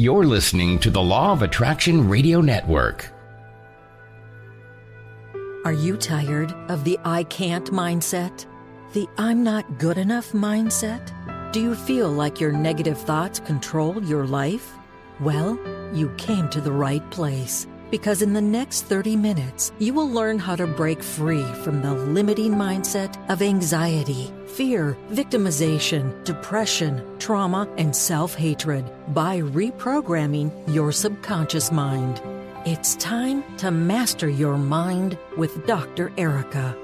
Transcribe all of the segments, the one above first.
You're listening to the Law of Attraction Radio Network. Are you tired of the I can't mindset? The I'm not good enough mindset? Do you feel like your negative thoughts control your life? Well, you came to the right place because in the next 30 minutes, you will learn how to break free from the limiting mindset of anxiety, fear, victimization, depression, trauma, and self hatred by reprogramming your subconscious mind. It's time to master your mind with Dr. Erika.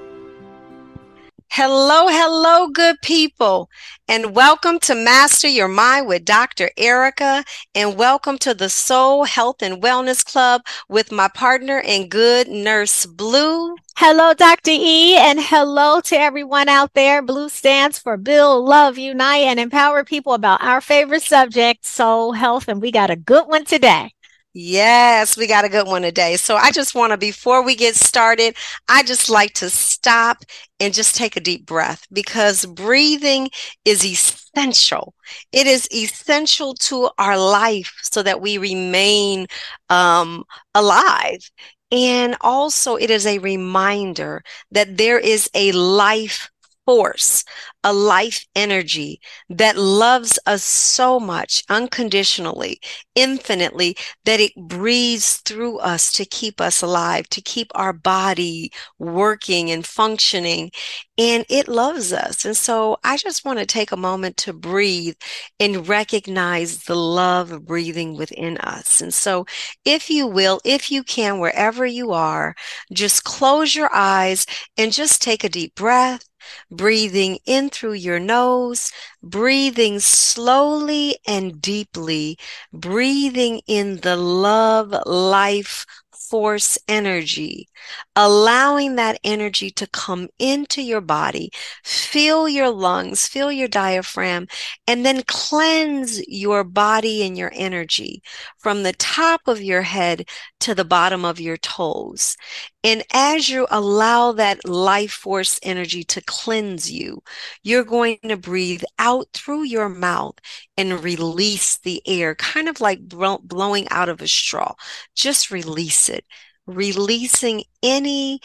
Hello, hello, good people, and welcome to Master Your Mind with Dr. Erika, and welcome to the Soul Health and Wellness Club with my partner and good nurse Blue. Hello, Dr. E, and hello to everyone out there. Blue stands for Build, Love, Unite, and Empower people about our favorite subject, soul health, and we got a good one today. Yes, we got a good one today. So I just want to, before we get started, I just like to stop and just take a deep breath because breathing is essential. It is essential to our life so that we remain um, alive. And also, it is a reminder that there is a life force, a life energy that loves us so much unconditionally, infinitely, that it breathes through us to keep us alive, to keep our body working and functioning. And it loves us. And so I just want to take a moment to breathe and recognize the love breathing within us. And so if you will, if you can, wherever you are, just close your eyes and just take a deep breath breathing in through your nose, breathing slowly and deeply, breathing in the love, life, force energy, allowing that energy to come into your body, fill your lungs, fill your diaphragm, and then cleanse your body and your energy from the top of your head to the bottom of your toes. And as you allow that life force energy to cleanse you, you're going to breathe out through your mouth and release the air, kind of like blowing out of a straw. Just release it, releasing any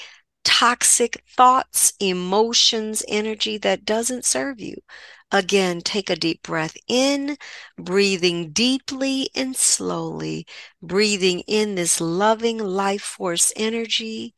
toxic thoughts, emotions, energy that doesn't serve you. Again, take a deep breath in, breathing deeply and slowly, breathing in this loving life force energy.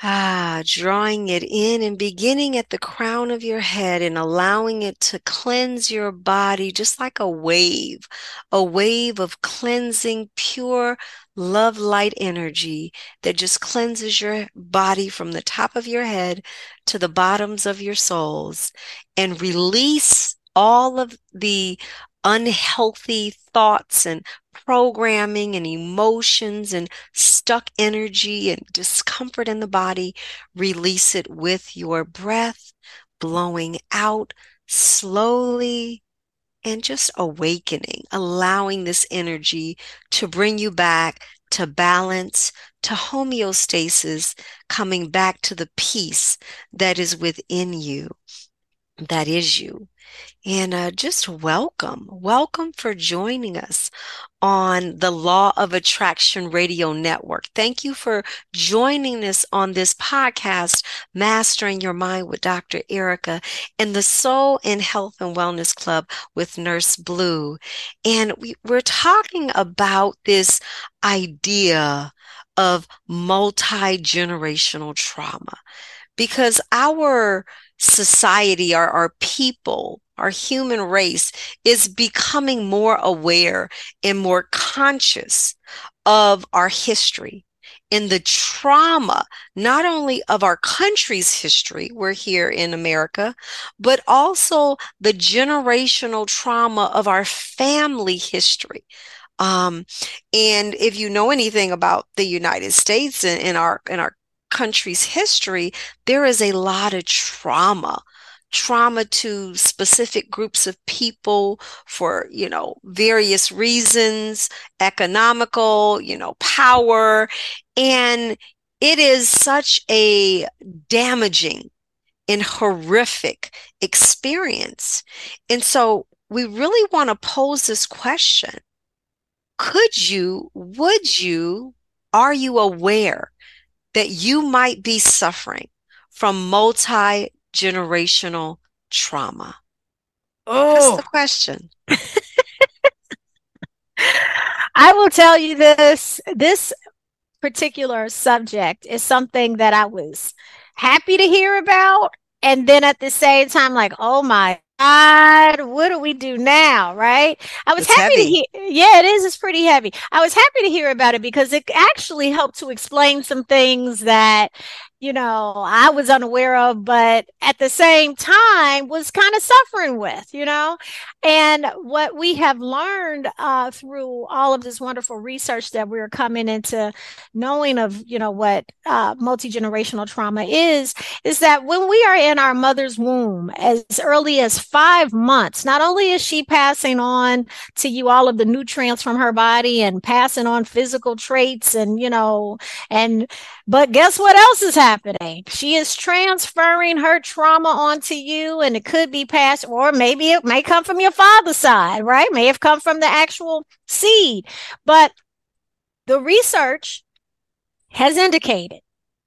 Ah, drawing it in and beginning at the crown of your head and allowing it to cleanse your body just like a wave, a wave of cleansing, pure love light energy that just cleanses your body from the top of your head to the bottoms of your souls and release all of the unhealthy thoughts and programming and emotions and stuck energy and discomfort in the body. Release it with your breath, blowing out slowly and just awakening, allowing this energy to bring you back to balance, to homeostasis, coming back to the peace that is within you, that is you. And uh, just welcome, welcome for joining us on the Law of Attraction Radio Network. Thank you for joining us on this podcast, Mastering Your Mind with Dr. Erika and the Soul and Health and Wellness Club with Nurse Blue. And we, we're talking about this idea of multi generational trauma because our society, our, our people, our human race is becoming more aware and more conscious of our history in the trauma, not only of our country's history, we're here in America, but also the generational trauma of our family history. Um, and if you know anything about the United States and our in our country's history, there is a lot of trauma trauma to specific groups of people for, you know, various reasons, economical, you know, power. And it is such a damaging and horrific experience. And so we really want to pose this question Could you, would you, are you aware that you might be suffering from multi generational trauma? Oh, that's the question. I will tell you this this particular subject is something that I was happy to hear about. And then at the same time, like, oh my God, what do we do now? Right. I was It's happy to hear. Yeah, it is. It's pretty heavy. I was happy to hear about it because it actually helped to explain some things that, you know, I was unaware of, but at the same time was kind of suffering with, you know. And what we have learned uh, through all of this wonderful research that we're coming into knowing of, you know, what uh, multi generational trauma is, is that when we are in our mother's womb as early as five months, not only is she passing on to you all of the nutrients from her body and passing on physical traits and, you know, and, but guess what else is happening? She is transferring her trauma onto you and it could be passed, or maybe it may come from your father's side, right? May have come from the actual seed. But the research has indicated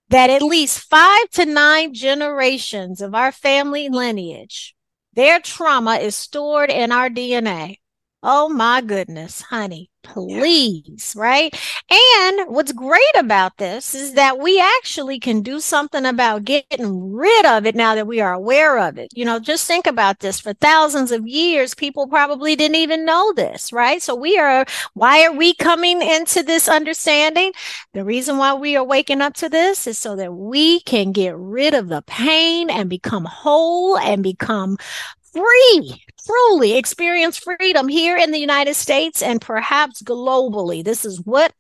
that at least five to nine generations of our family lineage, their trauma is stored in our DNA. Oh my goodness, honey, please, right? And what's great about this is that we actually can do something about getting rid of it now that we are aware of it. You know, just think about this. For thousands of years, people probably didn't even know this, right? So we are, why are we coming into this understanding? The reason why we are waking up to this is so that we can get rid of the pain and become whole and become free, truly experience freedom here in the United States and perhaps globally. This is what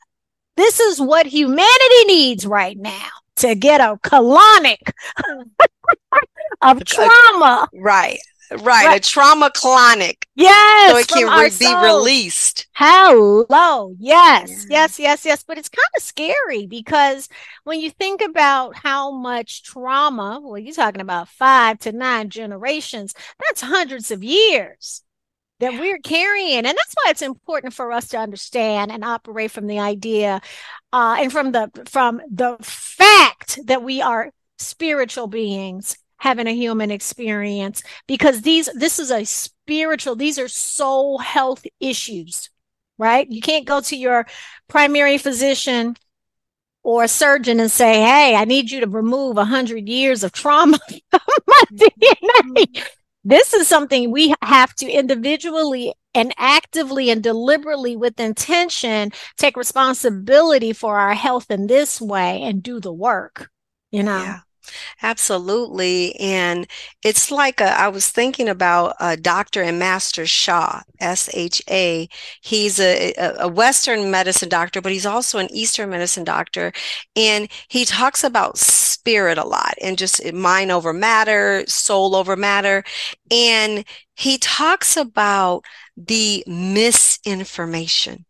this is what humanity needs right now to get a colonic of trauma. Right. Right. Right. A trauma colonic. Yes, so it can re- be released. Hello. Yes, Yeah. yes, yes, yes. But it's kind of scary because when you think about how much trauma, well, you're talking about five to nine generations, that's hundreds of years that we're carrying. And that's why it's important for us to understand and operate from the idea uh, and from the from the fact that we are spiritual beings having a human experience because these this is a spiritual these are soul health issues right? You can't go to your primary physician or a surgeon and say hey i need you to remove 100 years of trauma from my mm-hmm. dna this is something we have to individually and actively and deliberately with intention take responsibility for our health in this way and do the work you know? Yeah, absolutely. And it's like a, I was thinking about uh, Dr. and Master Sha, S H A. He's a, a a Western medicine doctor, but he's also an Eastern medicine doctor. And he talks about spirit a lot and just mind over matter, soul over matter. And he talks about the misinformation.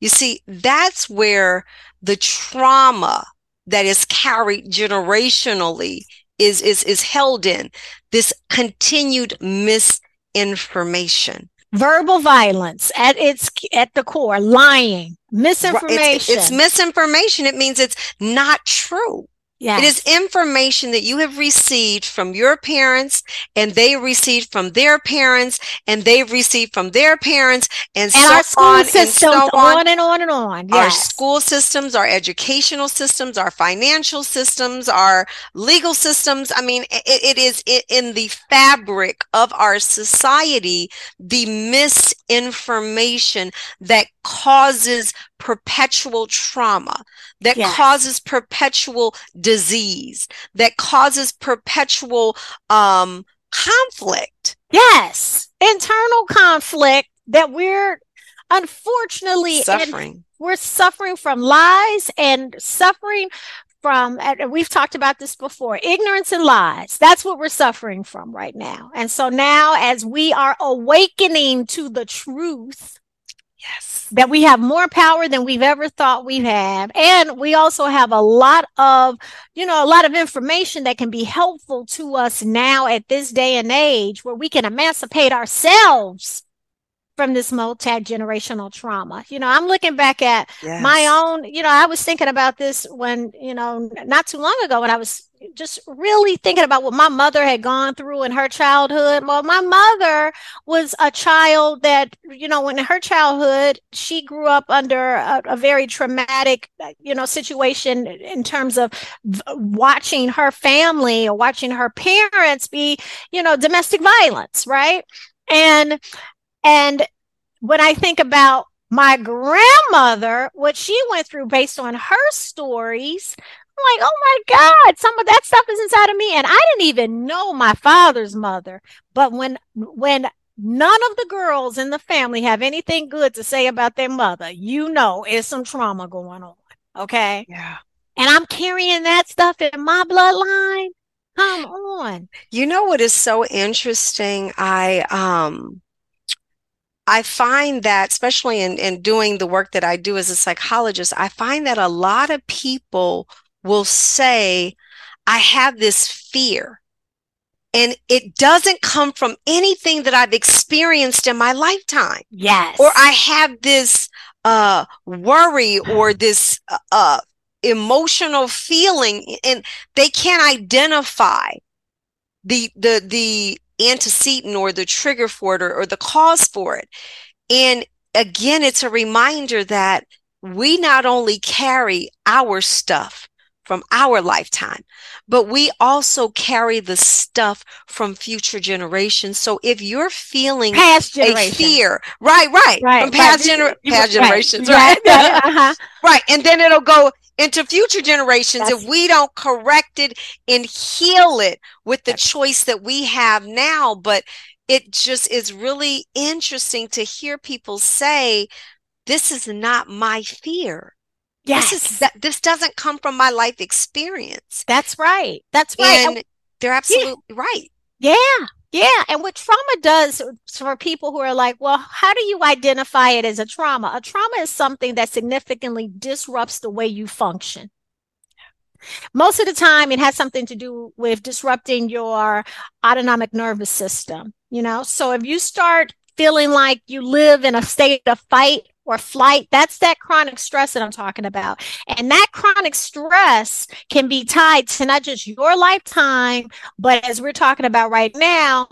You see, that's where the trauma that is carried generationally is is is held in this continued misinformation. verbal violence at its at the core lying misinformation It's, it's misinformation. It means it's not true. Yes. It is information that you have received from your parents, and they received from their parents, and they've received from their parents, and, and so our school on systems and so on. on and on and on Our school systems, our educational systems, our financial systems, our legal systems. I mean, it, it is in the fabric of our society, the misinformation that causes perpetual trauma, that Yes. causes perpetual disease, that causes perpetual um, conflict. yes internal conflict that we're unfortunately in Suffering. we're suffering from lies and suffering from and we've talked about this before ignorance and lies that's what we're suffering from right now and so now as we are awakening to the truth That we have more power than we've ever thought we have. And we also have a lot of, you know, a lot of information that can be helpful to us now at this day and age where we can emancipate ourselves from this multi-generational trauma. You know, I'm looking back at yes. my own, you know, I was thinking about this when, you know, not too long ago when I was just really thinking about what my mother had gone through in her childhood. Well, my mother was a child that, you know, in her childhood, she grew up under a, a very traumatic, uh, you know, situation in terms of watching her family or watching her parents be, you know, domestic violence, right? And and when I think about my grandmother, what she went through based on her stories, I'm like, oh my God, some of that stuff is inside of me. And I didn't even know my father's mother. But when when none of the girls in the family have anything good to say about their mother, you know it's some trauma going on. Okay. Yeah. And I'm carrying that stuff in my bloodline. Come on. You know what is so interesting? I um I find that, especially in, in doing the work that I do as a psychologist, I find that a lot of people will say, I have this fear. And it doesn't come from anything that I've experienced in my lifetime. Yes. Or I have this uh, worry or this uh, uh emotional feeling, and they can't identify the the the antecedent or the trigger for it or, or the cause for it. And again, it's a reminder that we not only carry our stuff from our lifetime, but we also carry the stuff from future generations. So if you're feeling past a fear, right, right, right from past, gener- past generations, right, right. uh-huh. right, and then it'll go into future generations That's- if we don't correct it and heal it with the choice that we have now. But it just is really interesting to hear people say, this is not my fear. Yes. This is that this doesn't come from my life experience. That's right. That's right. And they're absolutely yeah. right. Yeah. Yeah. And what trauma does for people who are like, well, how do you identify it as a trauma? A trauma is something that significantly disrupts the way you function. Most of the time, it has something to do with disrupting your autonomic nervous system. You know, so if you start feeling like you live in a state of fight or flight. That's that chronic stress that I'm talking about. And that chronic stress can be tied to not just your lifetime, but as we're talking about right now,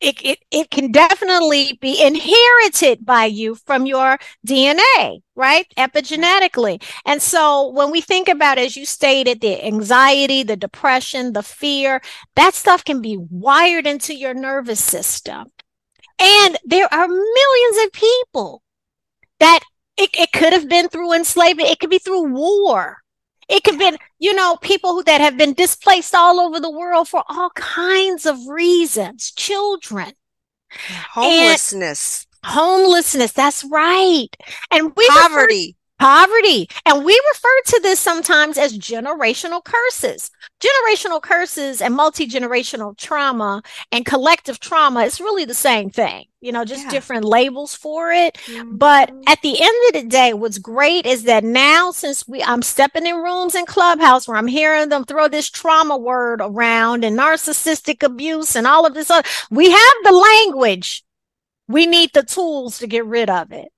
it, it, it can definitely be inherited by you from your DNA, right? Epigenetically. And so when we think about, as you stated, the anxiety, the depression, the fear, that stuff can be wired into your nervous system. And there are millions of people that it, it could have been through enslavement. It could be through war. It could have been, you know, people who that have been displaced all over the world for all kinds of reasons, children. Homelessness. And homelessness. That's right. And we poverty. Poverty. And we refer to this sometimes as generational curses. Generational curses and multi generational trauma and collective trauma is really the same thing, you know, just yeah. different labels for it. Mm-hmm. But at the end of the day, what's great is that now, since we, I'm stepping in rooms in Clubhouse where I'm hearing them throw this trauma word around and narcissistic abuse and all of this, other, we have the language. We need the tools to get rid of it.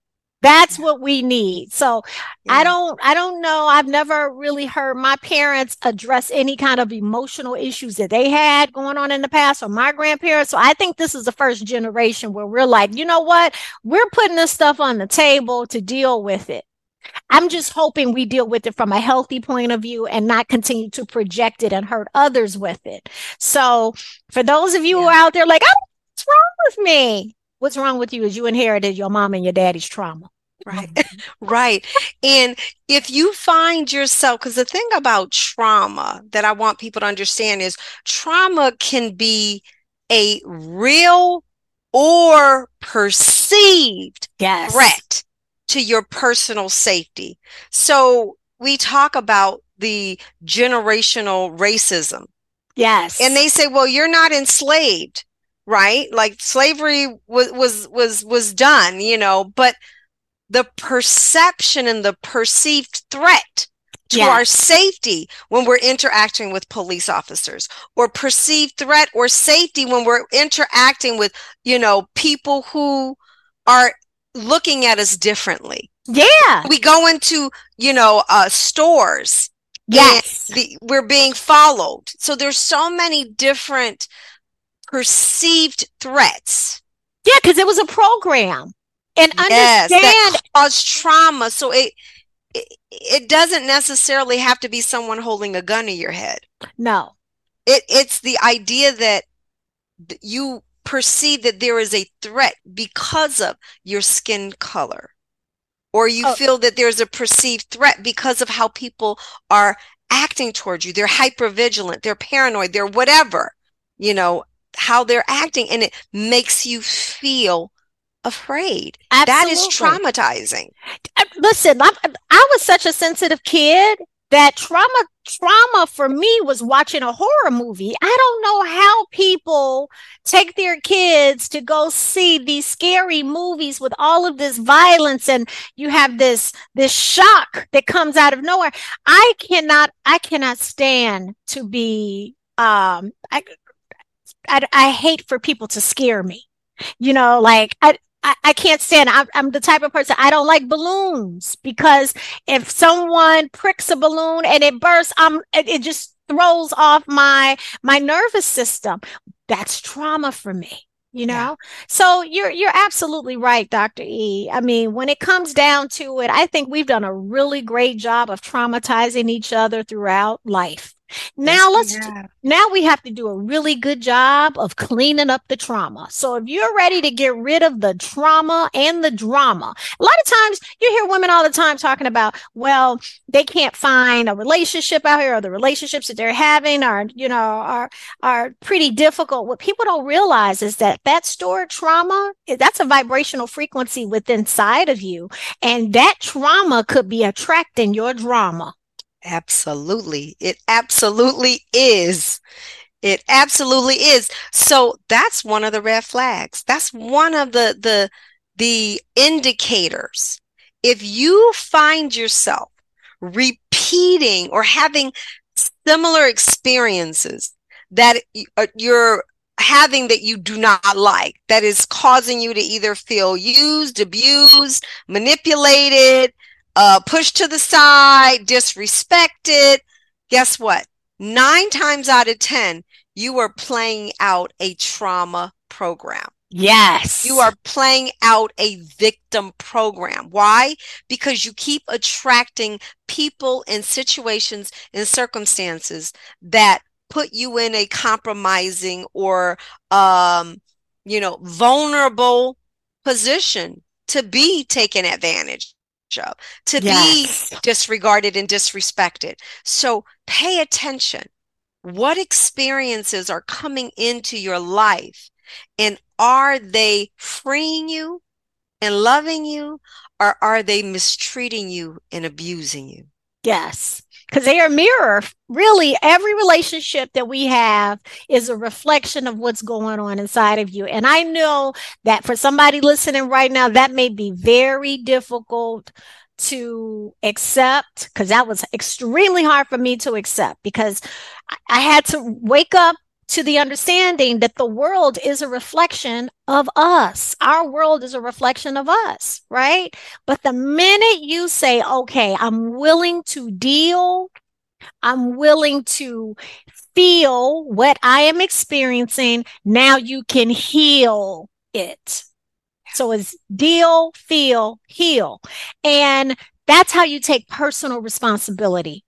That's what we need. So yeah. I don't, I don't know. I've never really heard my parents address any kind of emotional issues that they had going on in the past or my grandparents. So I think this is the first generation where we're like, you know what? We're putting this stuff on the table to deal with it. I'm just hoping we deal with it from a healthy point of view and not continue to project it and hurt others with it. So for those of you yeah. who are out there like, oh, what's wrong with me? What's wrong with you is you inherited your mom and your daddy's trauma. Right. right. And if you find yourself, because the thing about trauma that I want people to understand is trauma can be a real or perceived yes. threat to your personal safety. So we talk about the generational racism. Yes. And they say, well, you're not enslaved right? Like slavery was was was was done, you know, but the perception and the perceived threat to Yes. our safety when we're interacting with police officers or perceived threat or safety when we're interacting with you know people who are looking at us differently Yeah. we go into you know uh stores Yes. the, we're being followed so there's so many different perceived threats Yeah, because it was a program. And Yes, understand that cause trauma so it, it it doesn't necessarily have to be someone holding a gun to your head no. it it's the idea that you perceive that there is a threat because of your skin color or you Oh. feel that there's a perceived threat because of how people are acting towards you they're hyper vigilant they're paranoid they're whatever you know how they're acting and it makes you feel afraid that is traumatizing Uh, Listen, I, I was such a sensitive kid that trauma trauma for me was watching a horror movie. I don't know how people take their kids to go see these scary movies with all of this violence and you have this this shock that comes out of nowhere. I cannot I cannot stand to be um I I, I hate for people to scare me. You know, like I I, I can't stand. I'm, I'm the type of person I don't like balloons because if someone pricks a balloon and it bursts, I'm it, just throws off my my nervous system. That's trauma for me. You know, Yeah. so you're you're absolutely right, Dr. E. I mean, when it comes down to it, I think we've done a really great job of traumatizing each other throughout life. Now let's now we have to do a really good job of cleaning up the trauma. So if you're ready to get rid of the trauma and the drama, a lot of times you hear women all the time talking about, well, they can't find a relationship out here or the relationships that they're having are, you know, are, are pretty difficult. What people don't realize is that that stored trauma, eh, that's a vibrational frequency within inside of you. And that trauma could be attracting your drama. Absolutely. It absolutely is. It absolutely is. So that's one of the red flags. That's one of the the the indicators. If you find yourself repeating or having similar experiences that uh, you're having that you do not like, that is causing you to either feel used, abused, manipulated, uh, pushed to the side, disrespected. Guess what? Nine times out of 10, you are playing out a trauma program. Yes. You are playing out a victim program. Why? Because you keep attracting people and situations and circumstances that put you in a compromising or, um, you know, vulnerable position to be taken advantage of, to Yes. be disregarded and disrespected. So pay attention. What experiences are coming into your life? And are they freeing you and loving you, or are they mistreating you and abusing you? Yes. Because they are mirror. Really, every relationship that we have is a reflection of what's going on inside of you. And I know that for somebody listening right now, that may be very difficult to accept because that was extremely hard for me to accept because I- I had to wake up to the understanding that the world is a reflection of us. Our world is a reflection of us, right? But the minute you say, okay, I'm willing to deal, I'm willing to feel what I am experiencing, now you can heal it. So it's deal, feel, heal. And that's how you take personal responsibility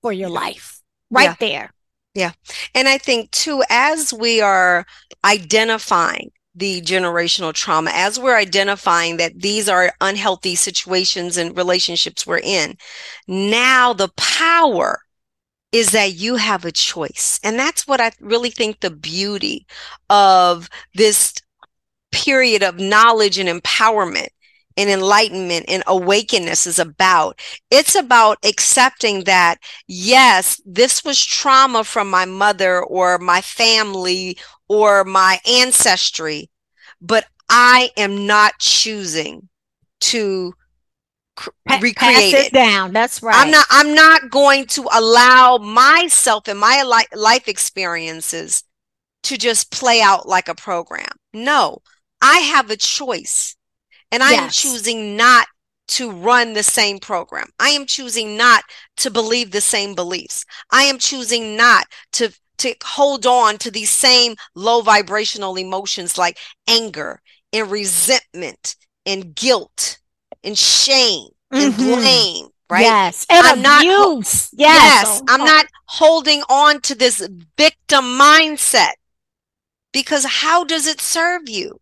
for your life right there. And I think too, as we are identifying the generational trauma, as we're identifying that these are unhealthy situations and relationships we're in, now the power is that you have a choice. And that's what I really think the beauty of this period of knowledge and empowerment and enlightenment and awakeness is about. It's about accepting that, yes, this was trauma from my mother or my family or my ancestry, but I am not choosing to recreate Pass it down. That's right. I'm not I'm not going to allow myself and my li- life experiences to just play out like a program. No, I have a choice. And I am choosing not to run the same program. I am choosing not to believe the same beliefs. I am choosing not to to hold on to these same low vibrational emotions like anger and resentment and guilt and shame and Mhm. blame, right? Yes. And I'm not- abuse. yes. Yes, Oh, I'm oh. not holding on to this victim mindset because how does it serve you?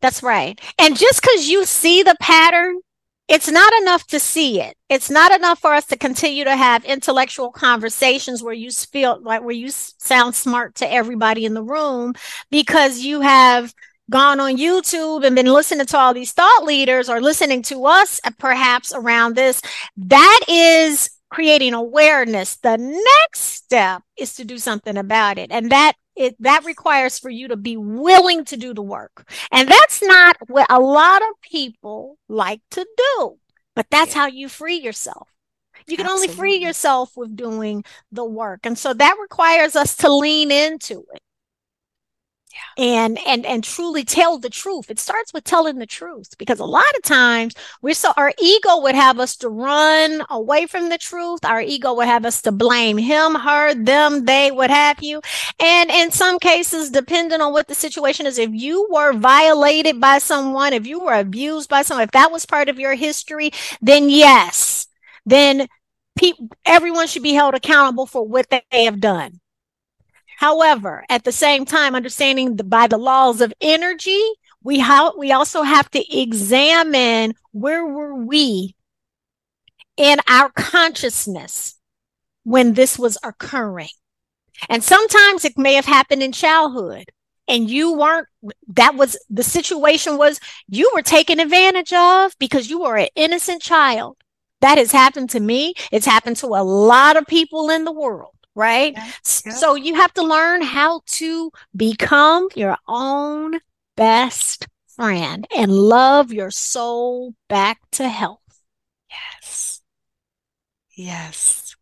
That's right. And just because you see the pattern, it's not enough to see it. It's not enough for us to continue to have intellectual conversations where you feel like where you sound smart to everybody in the room because you have gone on YouTube and been listening to all these thought leaders or listening to us uh, perhaps around this. That is creating awareness. The next step is to do something about it. And that it that requires for you to be willing to do the work. And that's not what a lot of people like to do, but that's how you free yourself. You can only free yourself with doing the work. And so that requires us to lean into it. And and and truly tell the truth. It starts with telling the truth because a lot of times we're so our ego would have us to run away from the truth. Our ego would have us to blame him, her, them, they, what have you. And in some cases, depending on what the situation is, if you were violated by someone, if you were abused by someone, if that was part of your history, then yes, then pe- everyone should be held accountable for what they have done. However, at the same time, understanding the, by the laws of energy, we how we also have to examine where were we in our consciousness when this was occurring. And sometimes it may have happened in childhood and you weren't, that was the situation was you were taken advantage of because you were an innocent child. That has happened to me. It's happened to a lot of people in the world, right? Yeah, So you have to learn how to become your own best friend and love your soul back to health. Yes. Yes.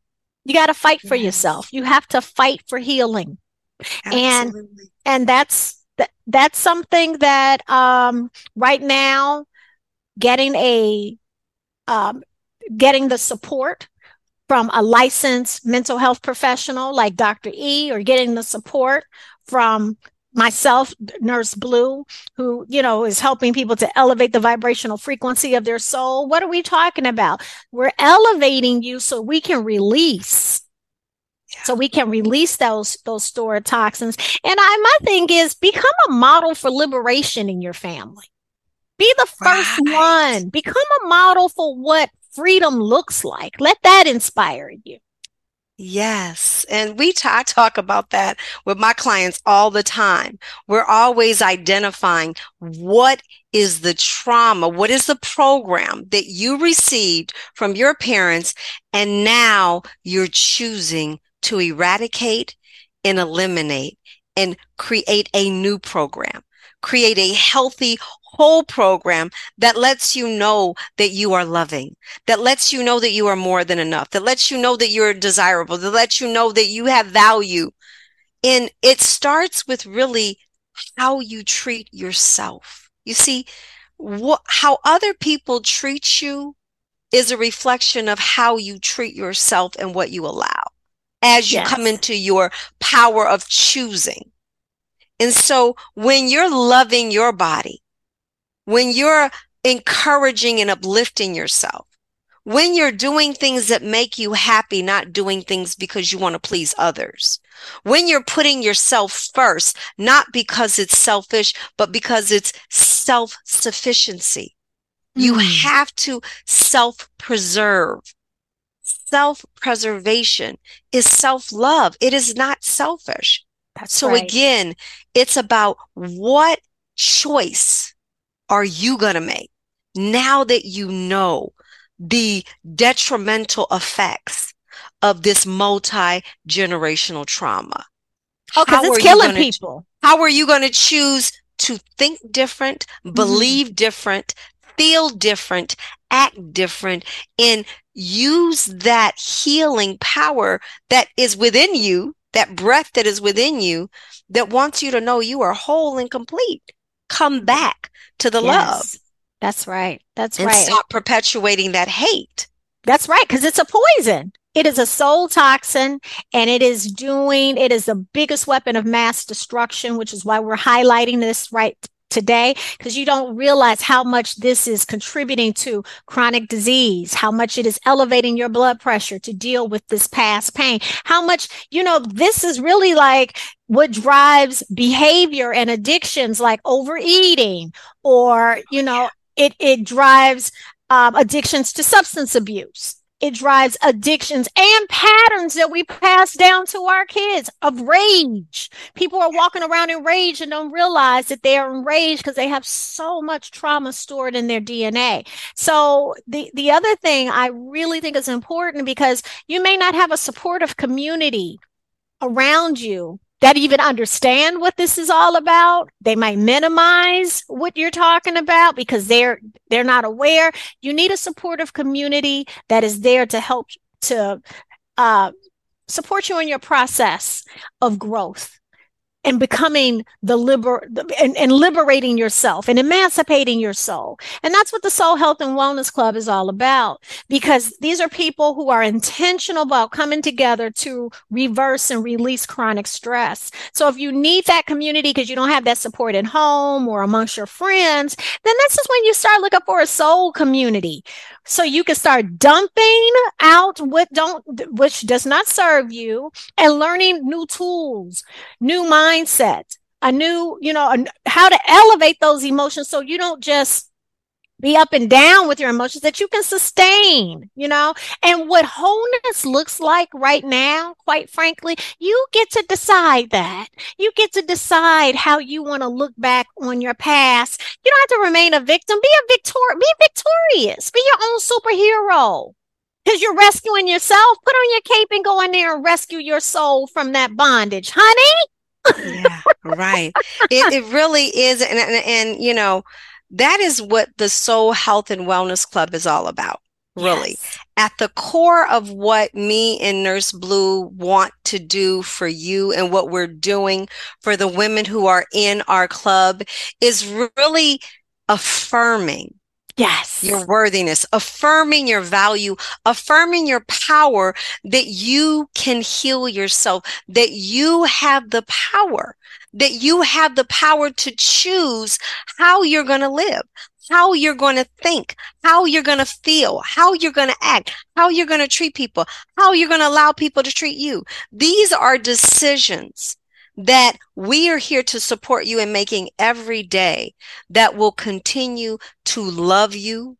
You got to fight for Yes. yourself. You have to fight for healing. And- and that's that, that's something that um right now getting a um getting the support from a licensed mental health professional like Dr. E or getting the support from myself nurse blue who you know is helping people to elevate the vibrational frequency of their soul what are we talking about we're elevating you so we can release so we can release those those stored toxins and I my thing is become a model for liberation in your family. Be the first Right. one. Become a model for what freedom looks like. Let that inspire you. Yes. And we ta- I talk about that with my clients all the time. We're always identifying what is the trauma, what is the program that you received from your parents, and now you're choosing to eradicate and eliminate and create a new program, create a healthy, whole program that lets you know that you are loving, that lets you know that you are more than enough, that lets you know that you're desirable, that lets you know that you have value. And it starts with really how you treat yourself. You see, what, how other people treat you is a reflection of how you treat yourself and what you allow as you Yes. come into your power of choosing. And so when you're loving your body, when you're encouraging and uplifting yourself, when you're doing things that make you happy, not doing things because you want to please others, when you're putting yourself first, not because it's selfish, but because it's self sufficiency. You Mm. have to self preserve. Self preservation is self love. It is not selfish. That's So right. again, it's about what choice are you going to make now that you know the detrimental effects of this multi generational trauma? Oh, because How it's killing gonna- people. How are you going to choose to think different, Mm-hmm. believe different, feel different, act different, and use that healing power that is within you, that breath that is within you, that wants you to know you are whole and complete. Come back to the yes, love. That's right. That's and right. Stop perpetuating that hate. That's right, because it's a poison. It is a soul toxin and it is doing, it is the biggest weapon of mass destruction, which is why we're highlighting this right today because you don't realize how much this is contributing to chronic disease, how much it is elevating your blood pressure to deal with this past pain, how much, you know, this is really like what drives behavior and addictions like overeating or, you know, it, it drives um, addictions to substance abuse it drives addictions and patterns that we pass down to our kids of rage. People are walking around in rage and don't realize that they are enraged because they have so much trauma stored in their DNA. So the, the other thing I really think is important because you may not have a supportive community around you that even understand what this is all about. They might minimize what you're talking about because they're they're not aware. You need a supportive community that is there to help to uh, support you in your process of growth and becoming the liber and, and, liberating yourself and emancipating your soul. And that's what the Soul Health and Wellness Club is all about because these are people who are intentional about coming together to reverse and release chronic stress. So if you need that community because you don't have that support at home or amongst your friends, then this is when you start looking for a soul community so you can start dumping out what don't which does not serve you and learning new tools new mindset a new you know a, how to elevate those emotions so you don't just be up and down with your emotions that you can sustain, you know? And what wholeness looks like right now, quite frankly, you get to decide that. You get to decide how you want to look back on your past. You don't have to remain a victim. Be a victor, be victorious. Be your own superhero. Because you're rescuing yourself. Put on your cape and go in there and rescue your soul from that bondage, honey. yeah, right. It, it really is. And, and, and, you know, that is what the Soul Health and Wellness Club is all about, really. Yes. At the core of what me and Nurse Blue want to do for you and what we're doing for the women who are in our club is really affirming Yes. Your worthiness, affirming your value, affirming your power that you can heal yourself, that you have the power, that you have the power to choose how you're going to live, how you're going to think, how you're going to feel, how you're going to act, how you're going to treat people, how you're going to allow people to treat you. These are decisions that we are here to support you in making every day that will continue to love you,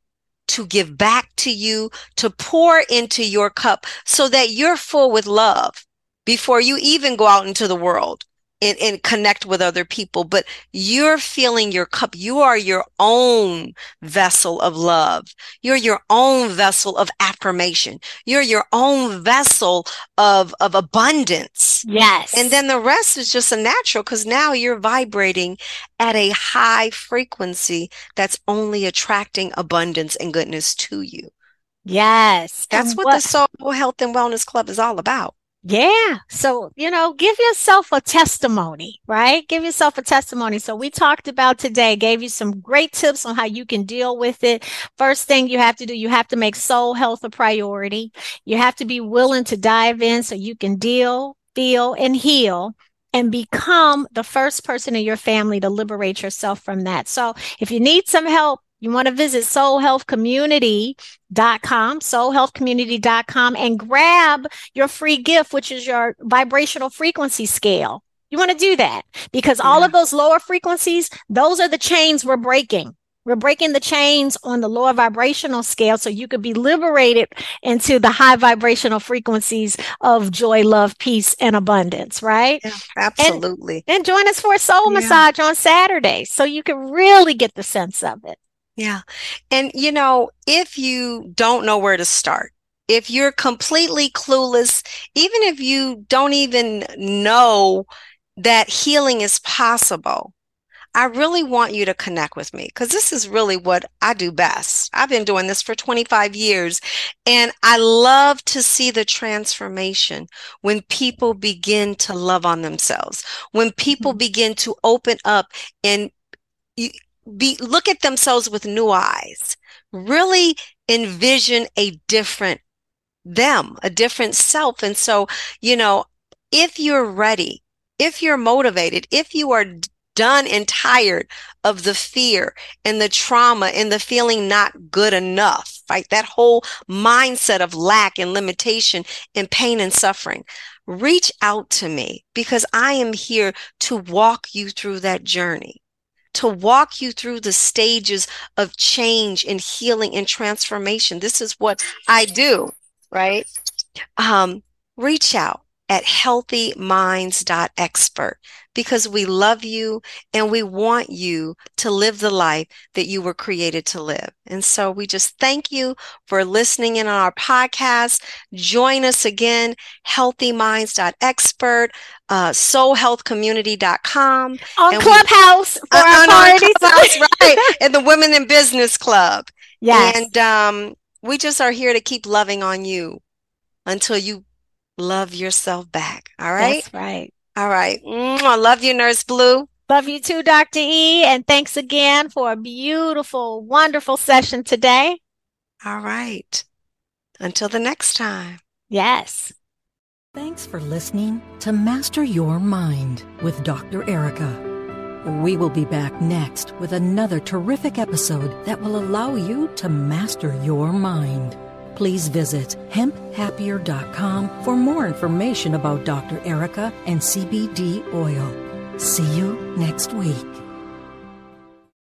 to give back to you, to pour into your cup so that you're full with love before you even go out into the world and, and connect with other people, but you're filling your cup. You are your own vessel of love. You're your own vessel of affirmation. You're your own vessel of, of abundance. Yes. And then the rest is just a natural because now you're vibrating at a high frequency that's only attracting abundance and goodness to you. Yes. That's what, what the Soul Health and Wellness Club is all about. Yeah. So, you know, give yourself a testimony, right? Give yourself a testimony. So we talked about today, gave you some great tips on how you can deal with it. First thing you have to do, you have to make soul health a priority. You have to be willing to dive in so you can deal, feel, and heal and become the first person in your family to liberate yourself from that. So if you need some help, you want to visit soulhealthcommunity.com, soulhealthcommunity.com, and grab your free gift, which is your vibrational frequency scale. You want to do that because yeah. all of those lower frequencies, those are the chains we're breaking. We're breaking the chains on the lower vibrational scale so you could be liberated into the high vibrational frequencies of joy, love, peace, and abundance, right? Yeah, absolutely. And, and, join us for a soul yeah. massage on Saturday so you can really get the sense of it. Yeah. And you know, if you don't know where to start, if you're completely clueless, even if you don't even know that healing is possible, I really want you to connect with me because this is really what I do best. I've been doing this for 25 years and I love to see the transformation when people begin to love on themselves, when people mm-hmm. begin to open up and be, look at themselves with new eyes, really envision a different them, a different self. And so, you know, if you're ready, if you're motivated, if you are done and tired of the fear and the trauma and the feeling not good enough, right? That whole mindset of lack and limitation and pain and suffering. Reach out to me because I am here to walk you through that journey to walk you through the stages of change and healing and transformation. This is what I do, right? Um, reach out at healthyminds.expert because we love you and we want you to live the life that you were created to live. And so we just thank you for listening in on our podcast. Join us again, healthyminds.expert, uh, soulhealthcommunity.com. On and Clubhouse we, for uh, our parties. Clubhouse, right. And the Women in Business Club. Yes. And um, we just are here to keep loving on you until you love yourself back. All right. That's right. All right. Mm, I love you, Nurse Blue. Love you too, Dr. E. And thanks again for a beautiful, wonderful session today. All right. Until the next time. Yes. Thanks for listening to Master Your Mind with Dr. Erika. We will be back next with another terrific episode that will allow you to master your mind please visit hemphappier.com for more information about Dr. Erika and CBD oil. See you next week.